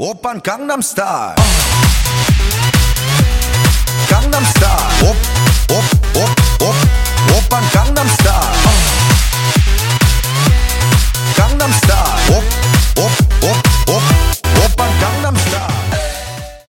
오빤 강남스타일